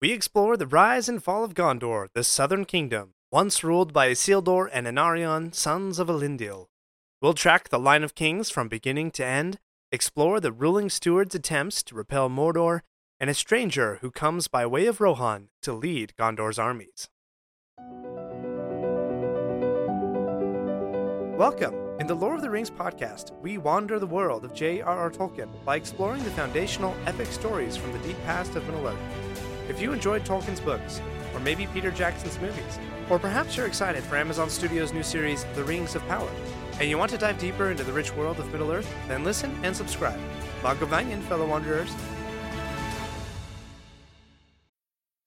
we explore the rise and fall of Gondor, the southern kingdom, once ruled by Isildur and Anarion, sons of Elendil. We'll track the line of kings from beginning to end, explore the ruling steward's attempts to repel Mordor, and a stranger who comes by way of Rohan to lead Gondor's armies. Welcome. In the Lord of the Rings podcast, we wander the world of J.R.R. Tolkien by exploring the foundational epic stories from the deep past of Middle Earth. If you enjoyed Tolkien's books, or maybe Peter Jackson's movies, or perhaps you're excited for Amazon Studios' new series, The Rings of Power, and you want to dive deeper into the rich world of Middle Earth, then listen and subscribe. Mae govannen, fellow wanderers.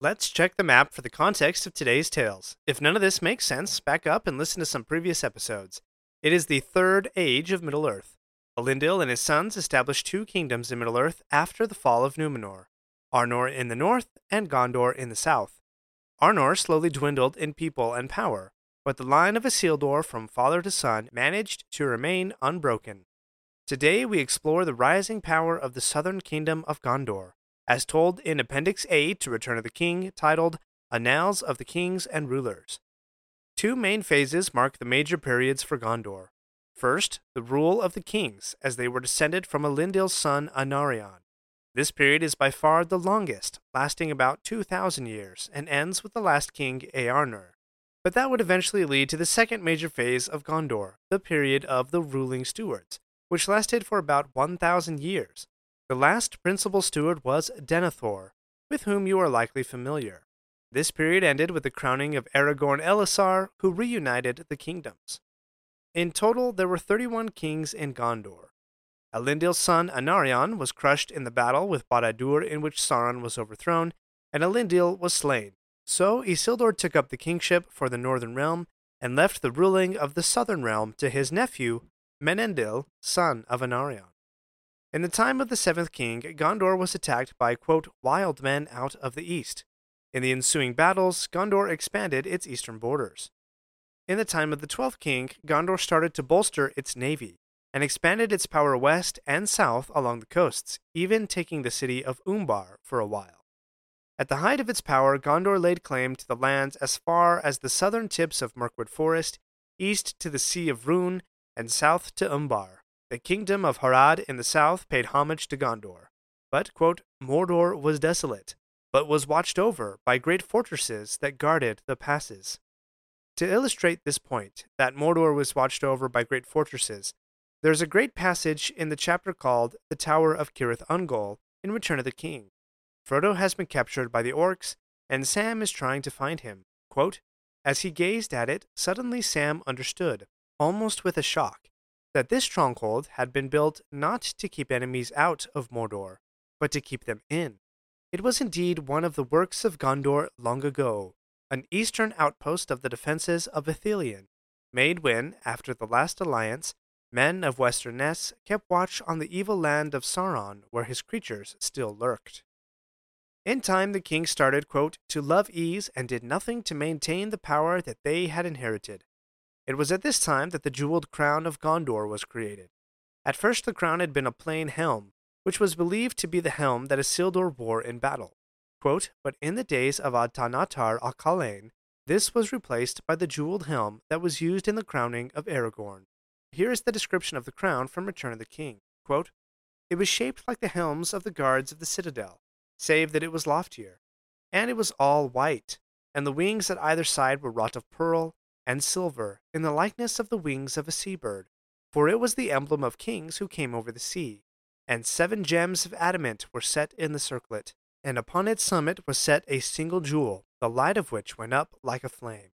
Let's check the map for the context of today's tales. If none of this makes sense, back up and listen to some previous episodes. It is the third age of Middle Earth. Elendil and his sons established two kingdoms in Middle Earth after the fall of Numenor Arnor in the north and Gondor in the south. Arnor slowly dwindled in people and power, but the line of Isildur from father to son managed to remain unbroken. Today we explore the rising power of the southern kingdom of Gondor as told in Appendix A to Return of the King, titled Annals of the Kings and Rulers. Two main phases mark the major periods for Gondor. First, the rule of the kings, as they were descended from Elendil's son Anarion. This period is by far the longest, lasting about 2,000 years, and ends with the last king, Earnur. But that would eventually lead to the second major phase of Gondor, the period of the ruling stewards, which lasted for about 1,000 years, the last principal steward was Denethor, with whom you are likely familiar. This period ended with the crowning of Aragorn Elessar, who reunited the kingdoms. In total, there were 31 kings in Gondor. Elendil's son Anarion was crushed in the battle with Barad-dûr in which Sauron was overthrown, and Elendil was slain. So Isildur took up the kingship for the northern realm and left the ruling of the southern realm to his nephew, Meneldil, son of Anarion. In the time of the seventh king, Gondor was attacked by, quote, wild men out of the east. In the ensuing battles, Gondor expanded its eastern borders. In the time of the twelfth king, Gondor started to bolster its navy and expanded its power west and south along the coasts, even taking the city of Umbar for a while. At the height of its power, Gondor laid claim to the lands as far as the southern tips of Mirkwood Forest, east to the Sea of Rhûn, and south to Umbar. The kingdom of Harad in the south paid homage to Gondor. But, quote, Mordor was desolate, but was watched over by great fortresses that guarded the passes. To illustrate this point, that Mordor was watched over by great fortresses, there is a great passage in the chapter called The Tower of Cirith Ungol in Return of the King. Frodo has been captured by the orcs, and Sam is trying to find him. Quote, As he gazed at it, suddenly Sam understood, almost with a shock, that this stronghold had been built not to keep enemies out of Mordor, but to keep them in. It was indeed one of the works of Gondor long ago, an eastern outpost of the defenses of Ithilien, made when, after the last alliance, men of Westernesse kept watch on the evil land of Sauron where his creatures still lurked. In time, the king started, quote, to love ease and did nothing to maintain the power that they had inherited. It was at this time that the jeweled crown of Gondor was created. At first, the crown had been a plain helm, which was believed to be the helm that Isildur wore in battle. Quote, but in the days of Atanatar Alcarin, this was replaced by the jeweled helm that was used in the crowning of Aragorn. Here is the description of the crown from Return of the King. Quote, it was shaped like the helms of the guards of the citadel, save that it was loftier. And it was all white, and the wings at either side were wrought of pearl and silver in the likeness of the wings of a sea bird, for it was the emblem of kings who came over the sea. And seven gems of adamant were set in the circlet, and upon its summit was set a single jewel, the light of which went up like a flame.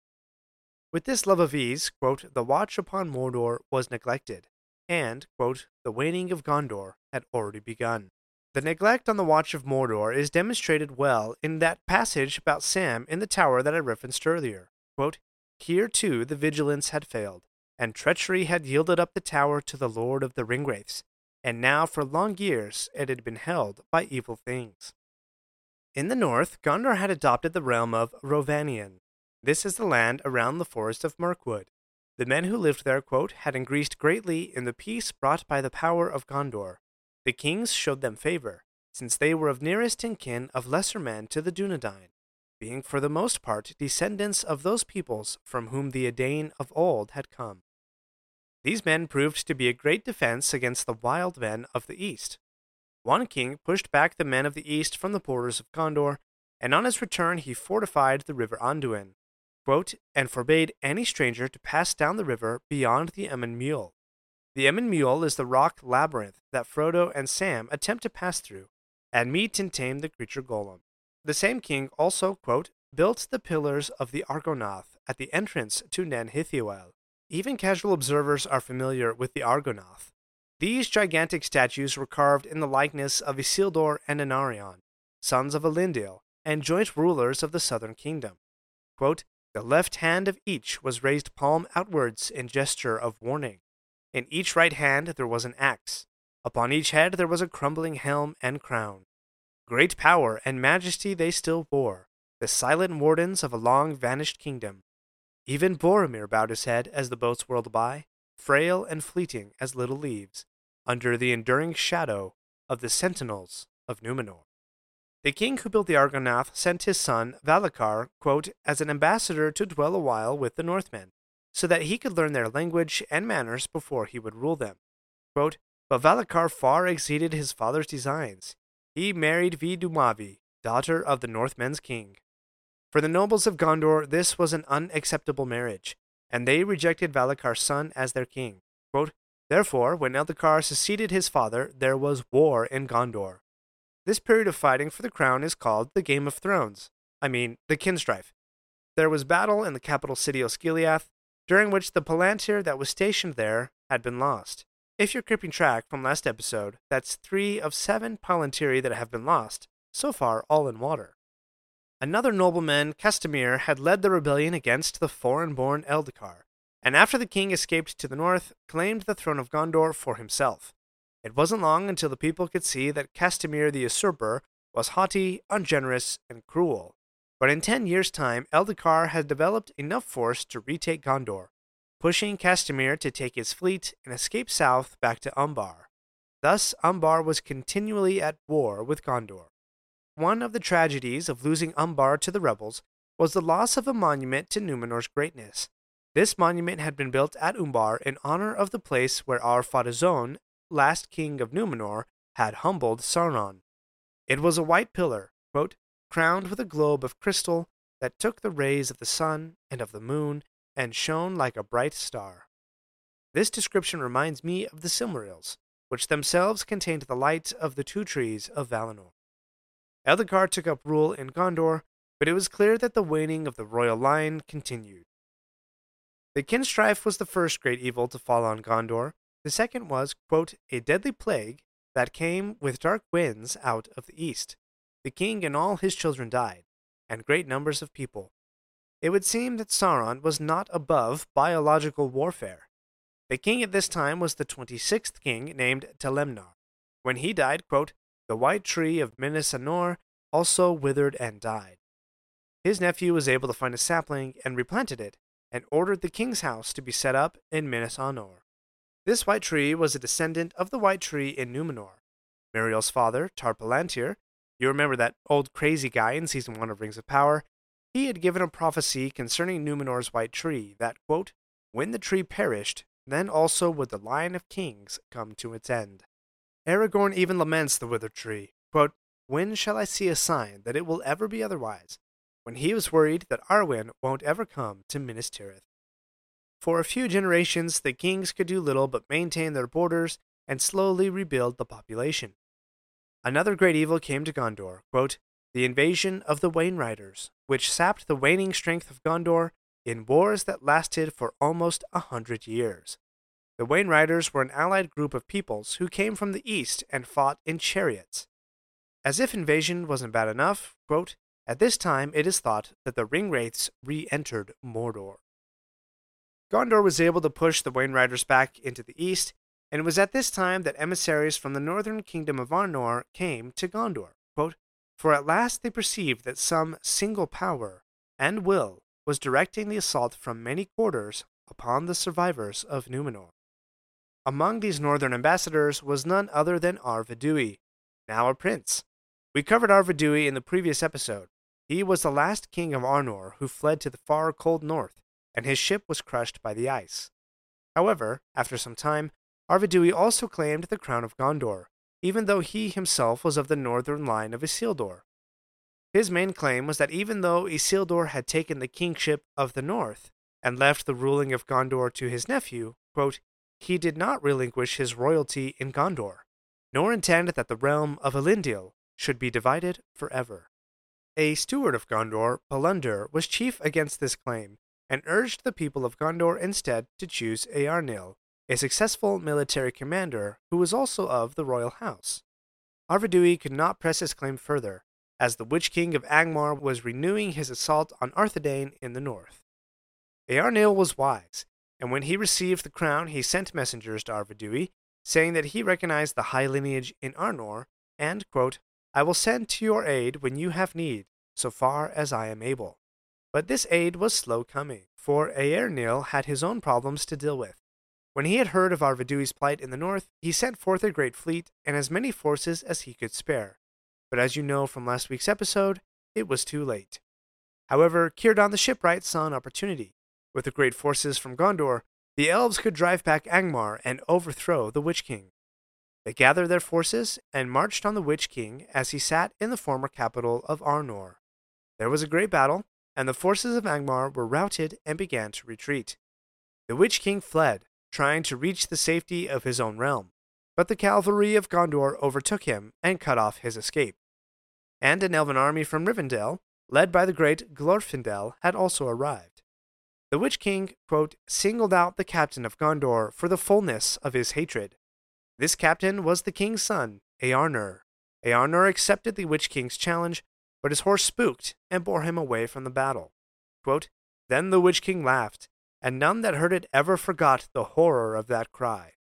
With this love of ease, quote, the watch upon Mordor was neglected, and, quote, the waning of Gondor had already begun. The neglect on the watch of Mordor is demonstrated well in that passage about Sam in the tower that I referenced earlier. Quote, Here too the vigilance had failed, and treachery had yielded up the tower to the Lord of the Ringwraiths, and now for long years it had been held by evil things. In the north, Gondor had adopted the realm of Rhovanion. This is the land around the forest of Mirkwood. The men who lived there, quote, had increased greatly in the peace brought by the power of Gondor. The kings showed them favor, since they were of nearest in kin of lesser men to the Dunedain, being for the most part descendants of those peoples from whom the Edain of old had come. These men proved to be a great defense against the wild men of the east. One king pushed back the men of the east from the borders of Gondor, and on his return he fortified the river Anduin, quote, and forbade any stranger to pass down the river beyond the Emyn Muil. The Emyn Muil is the rock labyrinth that Frodo and Sam attempt to pass through, and meet and tame the creature Gollum. The same king also, quote, built the pillars of the Argonath at the entrance to Nen Hithoel, even casual observers are familiar with the Argonath. These gigantic statues were carved in the likeness of Isildur and Anarion, sons of Elendil, and joint rulers of the southern kingdom. Quote, the left hand of each was raised palm outwards in gesture of warning. In each right hand there was an axe. Upon each head there was a crumbling helm and crown. Great power and majesty they still bore, the silent wardens of a long vanished kingdom, even Boromir bowed his head as the boats whirled by, frail and fleeting as little leaves, under the enduring shadow of the sentinels of Numenor. The king who built the Argonath sent his son Valacar, quote, as an ambassador to dwell a while with the Northmen, so that he could learn their language and manners before he would rule them. Quote, but Valacar far exceeded his father's designs. He married Vidumavi, daughter of the Northmen's king. For the nobles of Gondor, this was an unacceptable marriage, and they rejected Valacar's son as their king. Quote, Therefore, when Eldacar succeeded his father, there was war in Gondor. This period of fighting for the crown is called the Game of Thrones. I mean, the Kinstrife. There was battle in the capital city of Osgiliath, during which the Palantir that was stationed there had been lost. If you're keeping track from last episode, that's three of seven Palantiri that have been lost, so far all in water. Another nobleman, Castamir, had led the rebellion against the foreign born Eldacar, and after the king escaped to the north, claimed the throne of Gondor for himself. It wasn't long until the people could see that Castamir the usurper was haughty, ungenerous, and cruel. But in ten years' time, Eldacar had developed enough force to retake Gondor, pushing Castamir to take his fleet and escape south back to Umbar. Thus, Umbar was continually at war with Gondor. One of the tragedies of losing Umbar to the rebels was the loss of a monument to Numenor's greatness. This monument had been built at Umbar in honor of the place where Ar-Pharazôn, last king of Numenor, had humbled Sauron. It was a white pillar, quote, crowned with a globe of crystal that took the rays of the sun and of the moon and shone like a bright star. This description reminds me of the Silmarils, which themselves contained the light of the two trees of Valinor. Eldacar took up rule in Gondor, but it was clear that the waning of the royal line continued. The kinstrife was the first great evil to fall on Gondor. The second was, quote, a deadly plague that came with dark winds out of the east. The king and all his children died, and great numbers of people. It would seem that Sauron was not above biological warfare. The king at this time was the 26th king named Telemnar. When he died, quote, the white tree of Minas Anor also withered and died. His nephew was able to find a sapling and replanted it, and ordered the king's house to be set up in Minas Anor. This white tree was a descendant of the white tree in Numenor. Miriel's father, Tar Palantir, you remember that old crazy guy in season 1 of Rings of Power, he had given a prophecy concerning Numenor's white tree that, quote, when the tree perished, then also would the line of kings come to its end. Aragorn even laments the withered tree. Quote, When shall I see a sign that it will ever be otherwise? When he was worried that Arwen won't ever come to Minas Tirith. For a few generations, the kings could do little but maintain their borders and slowly rebuild the population. Another great evil came to Gondor, quote, the invasion of the Wainriders, which sapped the waning strength of Gondor in wars that lasted for almost a hundred years. The Wainriders were an allied group of peoples who came from the east and fought in chariots. As if invasion wasn't bad enough, quote, at this time it is thought that the Ringwraiths re entered Mordor. Gondor was able to push the Wainriders back into the east, and it was at this time that emissaries from the northern kingdom of Arnor came to Gondor. Quote, For at last they perceived that some single power and will was directing the assault from many quarters upon the survivors of Numenor. Among these northern ambassadors was none other than Arvedui, now a prince. We covered Arvedui in the previous episode. He was the last king of Arnor who fled to the far cold north, and his ship was crushed by the ice. However, after some time, Arvedui also claimed the crown of Gondor, even though he himself was of the northern line of Isildur. His main claim was that even though Isildur had taken the kingship of the north and left the ruling of Gondor to his nephew, quote, he did not relinquish his royalty in Gondor, nor intend that the realm of Elendil should be divided forever. A steward of Gondor, Pelendur, was chief against this claim and urged the people of Gondor instead to choose Eärnil, a successful military commander who was also of the royal house. Arvedui could not press his claim further, as the Witch King of Angmar was renewing his assault on Arthedain in the north. Eärnil was wise, and when he received the crown, he sent messengers to Arvedui, saying that he recognized the high lineage in Arnor, and, quote, I will send to your aid when you have need, so far as I am able. But this aid was slow coming, for Eärnil had his own problems to deal with. When he had heard of Arvedui's plight in the north, he sent forth a great fleet and as many forces as he could spare. But as you know from last week's episode, it was too late. However, Círdan the shipwright saw an opportunity. With the great forces from Gondor, the elves could drive back Angmar and overthrow the Witch King. They gathered their forces and marched on the Witch King as he sat in the former capital of Arnor. There was a great battle, and the forces of Angmar were routed and began to retreat. The Witch King fled, trying to reach the safety of his own realm, but the cavalry of Gondor overtook him and cut off his escape. And an elven army from Rivendell, led by the great Glorfindel, had also arrived. The Witch King, quote, singled out the captain of Gondor for the fullness of his hatred. This captain was the king's son, Eärnur. Eärnur accepted the Witch King's challenge, but his horse spooked and bore him away from the battle. Quote, then the Witch King laughed, and none that heard it ever forgot the horror of that cry.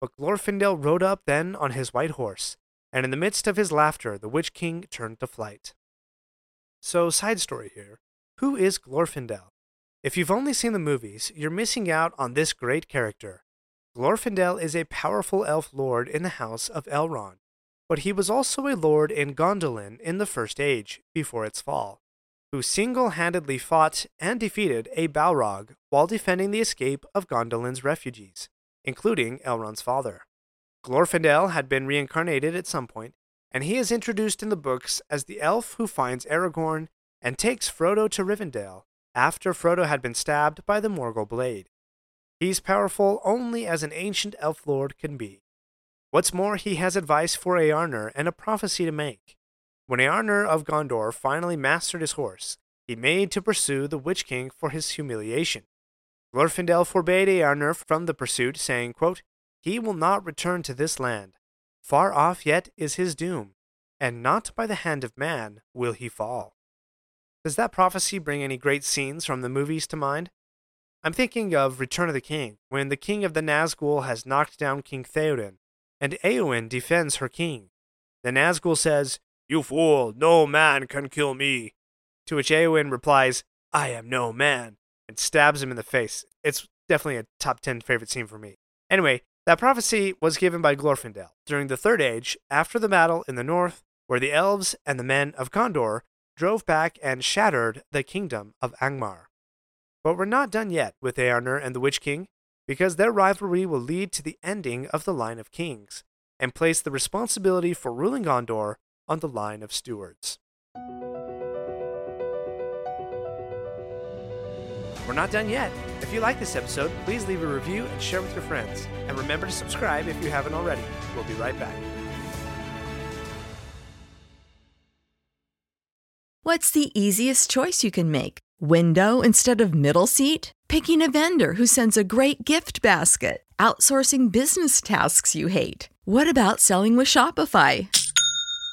But Glorfindel rode up then on his white horse, and in the midst of his laughter the Witch King turned to flight. So, side story here who is Glorfindel? If you've only seen the movies, you're missing out on this great character. Glorfindel is a powerful elf lord in the house of Elrond, but he was also a lord in Gondolin in the First Age, before its fall, who single handedly fought and defeated a Balrog while defending the escape of Gondolin's refugees, including Elrond's father. Glorfindel had been reincarnated at some point, and he is introduced in the books as the elf who finds Aragorn and takes Frodo to Rivendell after Frodo had been stabbed by the Morgul blade. He's powerful only as an ancient elf lord can be. What's more, he has advice for Eärnur and a prophecy to make. When Eärnur of Gondor finally mastered his horse, he made to pursue the Witch King for his humiliation. Glorfindel forbade Eärnur from the pursuit, saying, quote, He will not return to this land. Far off yet is his doom, and not by the hand of man will he fall. Does that prophecy bring any great scenes from the movies to mind? I'm thinking of Return of the King, when the king of the Nazgul has knocked down King Theoden, and Eowyn defends her king. The Nazgul says, You fool, no man can kill me. To which Eowyn replies, I am no man, and stabs him in the face. It's definitely a top 10 favorite scene for me. Anyway, that prophecy was given by Glorfindel during the Third Age after the battle in the north, where the elves and the men of Gondor drove back and shattered the kingdom of Angmar. But we're not done yet with Eärnur and the Witch King, because their rivalry will lead to the ending of the line of kings, and place the responsibility for ruling Gondor on the line of stewards. We're not done yet. If you like this episode, please leave a review and share with your friends. And remember to subscribe if you haven't already. We'll be right back. What's the easiest choice you can make? Window instead of middle seat? Picking a vendor who sends a great gift basket? Outsourcing business tasks you hate? What about selling with Shopify?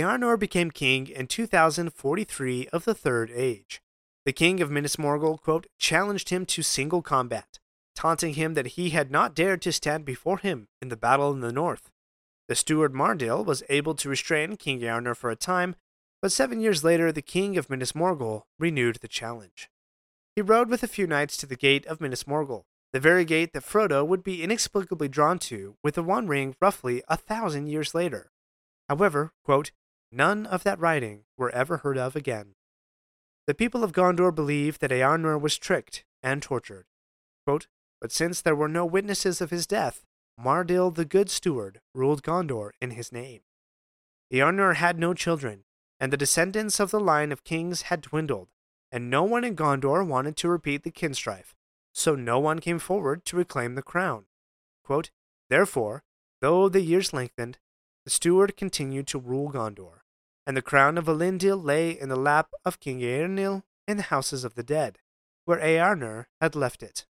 Earnur became king in 2043 of the Third Age. The king of Minas Morgul, quote, challenged him to single combat, taunting him that he had not dared to stand before him in the battle in the north. The steward Mardil was able to restrain King Earnur for a time, but seven years later the king of Minas Morgul renewed the challenge. He rode with a few knights to the gate of Minas Morgul, the very gate that Frodo would be inexplicably drawn to with the One Ring roughly a thousand years later. However, quote, none of that writing were ever heard of again. The people of Gondor believed that Earnur was tricked and tortured. Quote, but since there were no witnesses of his death, Mardil the Good Steward ruled Gondor in his name. Earnur had no children, and the descendants of the line of kings had dwindled, and no one in Gondor wanted to repeat the kin strife, so no one came forward to reclaim the crown. Quote, Therefore, though the years lengthened, the steward continued to rule Gondor, and the crown of Elendil lay in the lap of King Eärnil in the houses of the dead, where Earnur had left it.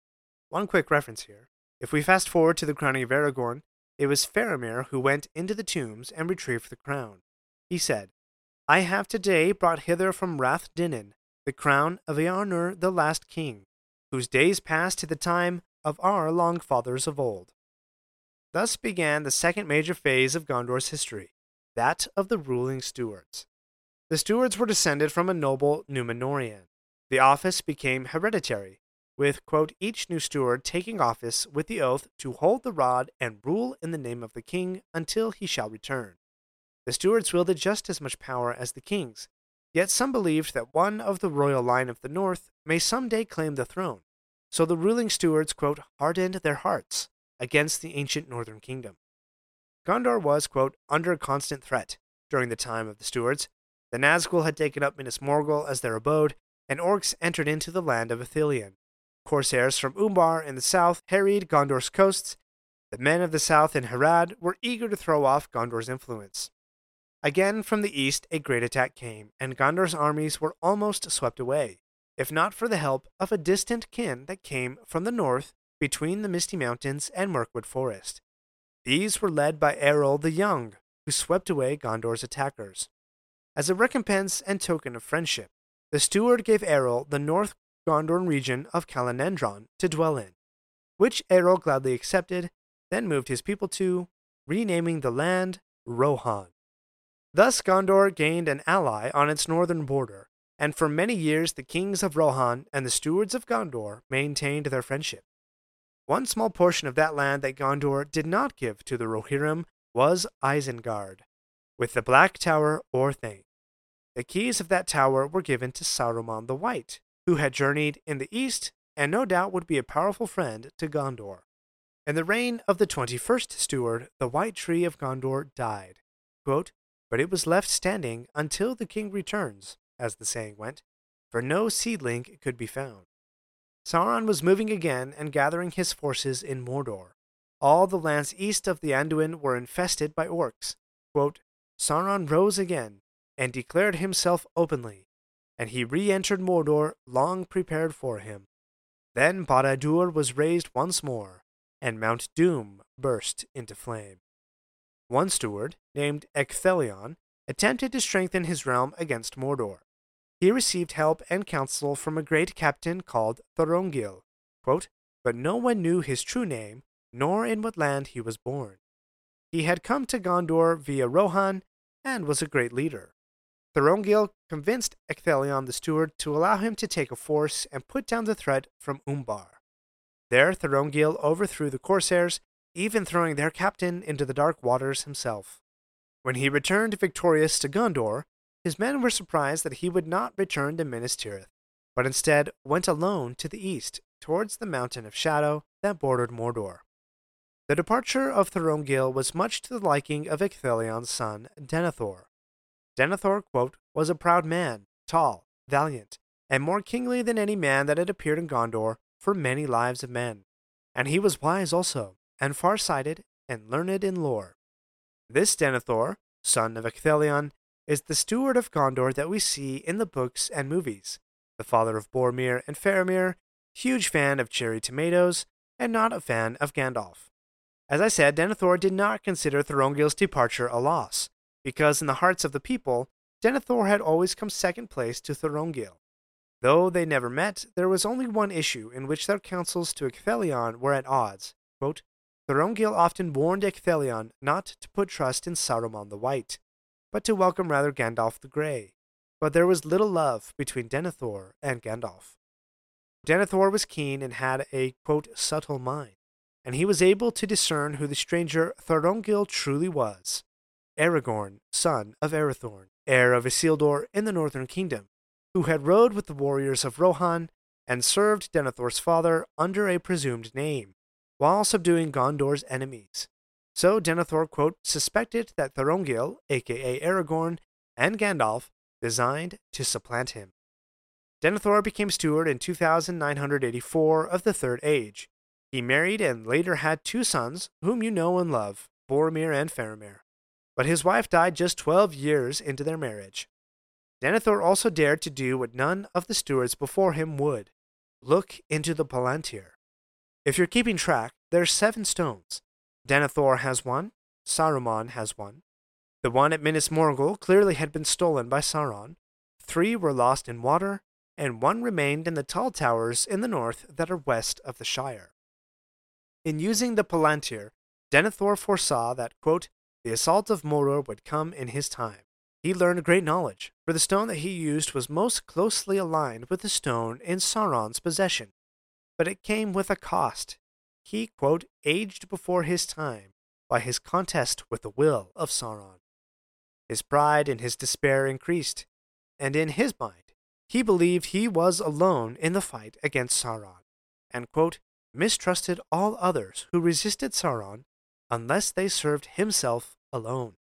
One quick reference here. If we fast forward to the crowning of Aragorn, it was Faramir who went into the tombs and retrieved the crown. He said, I have today brought hither from Rath Dínen the crown of Earnur the last king, whose days passed to the time of our long fathers of old. Thus began the second major phase of Gondor's history, that of the ruling stewards. The stewards were descended from a noble Númenórean. The office became hereditary, with, quote, each new steward taking office with the oath to hold the rod and rule in the name of the king until he shall return. The stewards wielded just as much power as the kings, yet some believed that one of the royal line of the north may some day claim the throne, so the ruling stewards, quote, hardened their hearts against the ancient northern kingdom. Gondor was, quote, under constant threat during the time of the stewards. The Nazgul had taken up Minas Morgul as their abode, and orcs entered into the land of Ithilien. Corsairs from Umbar in the south harried Gondor's coasts. The men of the south in Harad were eager to throw off Gondor's influence. Again from the east a great attack came, and Gondor's armies were almost swept away, if not for the help of a distant kin that came from the north between the Misty Mountains and Mirkwood Forest. These were led by Eorl the Young, who swept away Gondor's attackers. As a recompense and token of friendship, the steward gave Eorl the North Gondor region of Calenardhon to dwell in, which Eorl gladly accepted, then moved his people to, renaming the land Rohan. Thus Gondor gained an ally on its northern border, and for many years the kings of Rohan and the stewards of Gondor maintained their friendship. One small portion of that land that Gondor did not give to the Rohirrim was Isengard, with the Black Tower Orthanc. The keys of that tower were given to Saruman the White, who had journeyed in the east and no doubt would be a powerful friend to Gondor. In the reign of the twenty-first steward, the White Tree of Gondor died. Quote, but it was left standing until the king returns, as the saying went, for no seedling could be found. Sauron was moving again and gathering his forces in Mordor. All the lands east of the Anduin were infested by orcs. Quote, Sauron rose again and declared himself openly, and he re entered Mordor long prepared for him. Then Barad-dûr was raised once more, and Mount Doom burst into flame. One steward, named Ecthelion, attempted to strengthen his realm against Mordor. He received help and counsel from a great captain called Thorongil, quote, but no one knew his true name, nor in what land he was born. He had come to Gondor via Rohan and was a great leader. Thorongil convinced Ecthelion the steward to allow him to take a force and put down the threat from Umbar. There, Thorongil overthrew the corsairs, even throwing their captain into the dark waters himself. When he returned victorious to Gondor, his men were surprised that he would not return to Minas Tirith, but instead went alone to the east towards the mountain of shadow that bordered Mordor. The departure of Thorongil was much to the liking of Ecthelion's son, Denethor. Denethor, quote, was a proud man, tall, valiant, and more kingly than any man that had appeared in Gondor for many lives of men. And he was wise also, and far-sighted, and learned in lore. This Denethor, son of Ecthelion, is the steward of Gondor that we see in the books and movies, the father of Boromir and Faramir, huge fan of cherry tomatoes, and not a fan of Gandalf. As I said, Denethor did not consider Thorongil's departure a loss, because in the hearts of the people, Denethor had always come second place to Thorongil. Though they never met, there was only one issue in which their counsels to Ecthelion were at odds. Quote, Thorongil often warned Ecthelion not to put trust in Saruman the White, but to welcome rather Gandalf the Grey. But there was little love between Denethor and Gandalf. Denethor was keen and had a, quote, subtle mind and he was able to discern who the stranger Thorongil truly was Aragorn, son of Arathorn, heir of Isildur in the Northern Kingdom, who had rode with the warriors of Rohan and served Denethor's father under a presumed name, while subduing Gondor's enemies. So Denethor, quote, suspected that Thorongil, aka Aragorn, and Gandalf designed to supplant him. Denethor became steward in 2984 of the Third Age, he married and later had two sons, whom you know and love, Boromir and Faramir. But his wife died just twelve years into their marriage. Denethor also dared to do what none of the stewards before him would look into the Palantir. If you're keeping track, there are seven stones. Denethor has one, Saruman has one. The one at Minas Morgul clearly had been stolen by Sauron. Three were lost in water, and one remained in the tall towers in the north that are west of the Shire. In using the Palantir, Denethor foresaw that, quote, the assault of Mordor would come in his time. He learned great knowledge, for the stone that he used was most closely aligned with the stone in Sauron's possession. But it came with a cost. He, quote, aged before his time by his contest with the will of Sauron. His pride and his despair increased, and in his mind, he believed he was alone in the fight against Sauron, and, quote, mistrusted all others who resisted Sauron unless they served himself alone.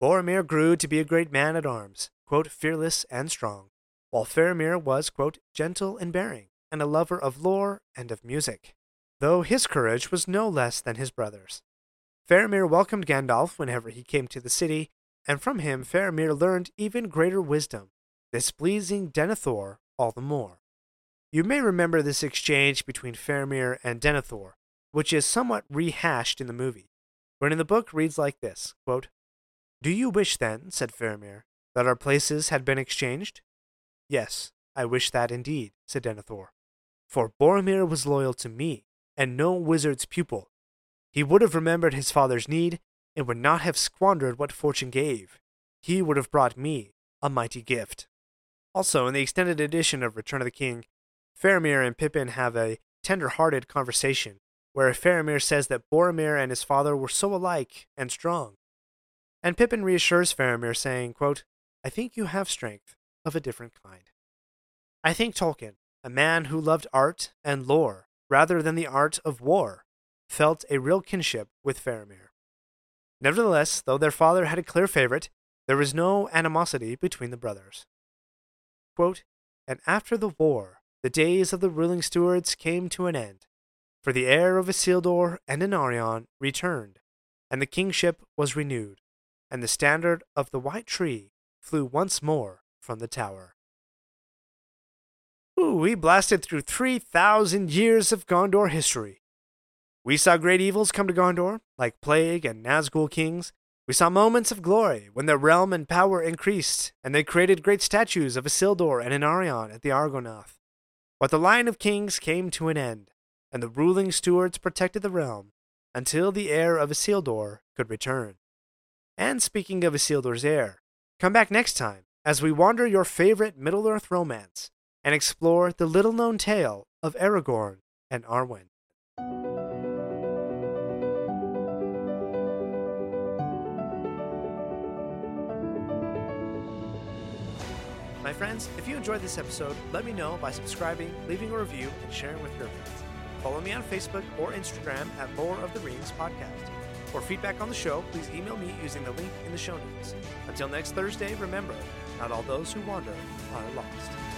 Boromir grew to be a great man at arms, quote, fearless and strong, while Faramir was, quote, gentle in bearing and a lover of lore and of music, though his courage was no less than his brother's. Faramir welcomed Gandalf whenever he came to the city, and from him Faramir learned even greater wisdom, displeasing Denethor all the more. You may remember this exchange between Faramir and Denethor, which is somewhat rehashed in the movie, but in the book reads like this quote, Do you wish then, said Faramir, that our places had been exchanged? Yes, I wish that indeed, said Denethor, for Boromir was loyal to me, and no wizard's pupil. He would have remembered his father's need, and would not have squandered what fortune gave. He would have brought me a mighty gift. Also, in the extended edition of Return of the King, Faramir and Pippin have a tender-hearted conversation, where Faramir says that Boromir and his father were so alike and strong. And Pippin reassures Faramir, saying, quote, I think you have strength of a different kind. I think Tolkien, a man who loved art and lore rather than the art of war, felt a real kinship with Faramir. Nevertheless, though their father had a clear favorite, there was no animosity between the brothers. Quote, and after the war, the days of the ruling stewards came to an end, for the heir of Isildur and Anarion returned, and the kingship was renewed, and the standard of the White Tree flew once more from the tower. Ooh, we blasted through 3,000 years of Gondor history. We saw great evils come to Gondor, like plague and Nazgul kings. We saw moments of glory when their realm and power increased, and they created great statues of Isildur and Anarion at the Argonath. But the line of kings came to an end, and the ruling stewards protected the realm until the heir of Isildur could return. And speaking of Isildur's heir, come back next time as we wander your favorite Middle Earth romance and explore the little known tale of Aragorn and Arwen. My friends, if you enjoyed this episode, let me know by subscribing, leaving a review, and sharing with your friends. Follow me on Facebook or Instagram at Lore of the Rings Podcast. For feedback on the show, please email me using the link in the show notes. Until next Thursday, remember, not all those who wander are lost.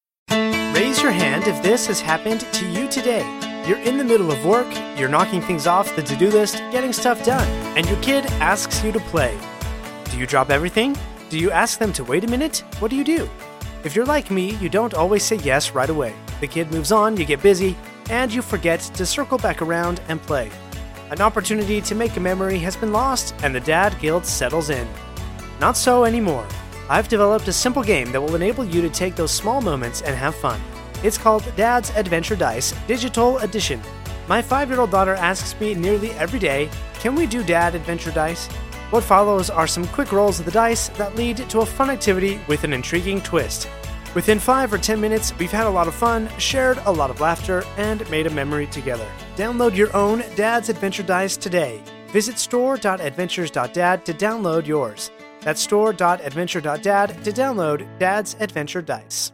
Raise your hand if this has happened to you today. You're in the middle of work, you're knocking things off the to do list, getting stuff done, and your kid asks you to play. Do you drop everything? Do you ask them to wait a minute? What do you do? If you're like me, you don't always say yes right away. The kid moves on, you get busy, and you forget to circle back around and play. An opportunity to make a memory has been lost, and the dad guilt settles in. Not so anymore. I've developed a simple game that will enable you to take those small moments and have fun. It's called Dad's Adventure Dice Digital Edition. My five year old daughter asks me nearly every day, Can we do Dad Adventure Dice? What follows are some quick rolls of the dice that lead to a fun activity with an intriguing twist. Within 5 or 10 minutes, we've had a lot of fun, shared a lot of laughter, and made a memory together. Download your own Dad's Adventure Dice today. Visit store.adventures.dad to download yours. That's store.adventure.dad to download Dad's Adventure Dice.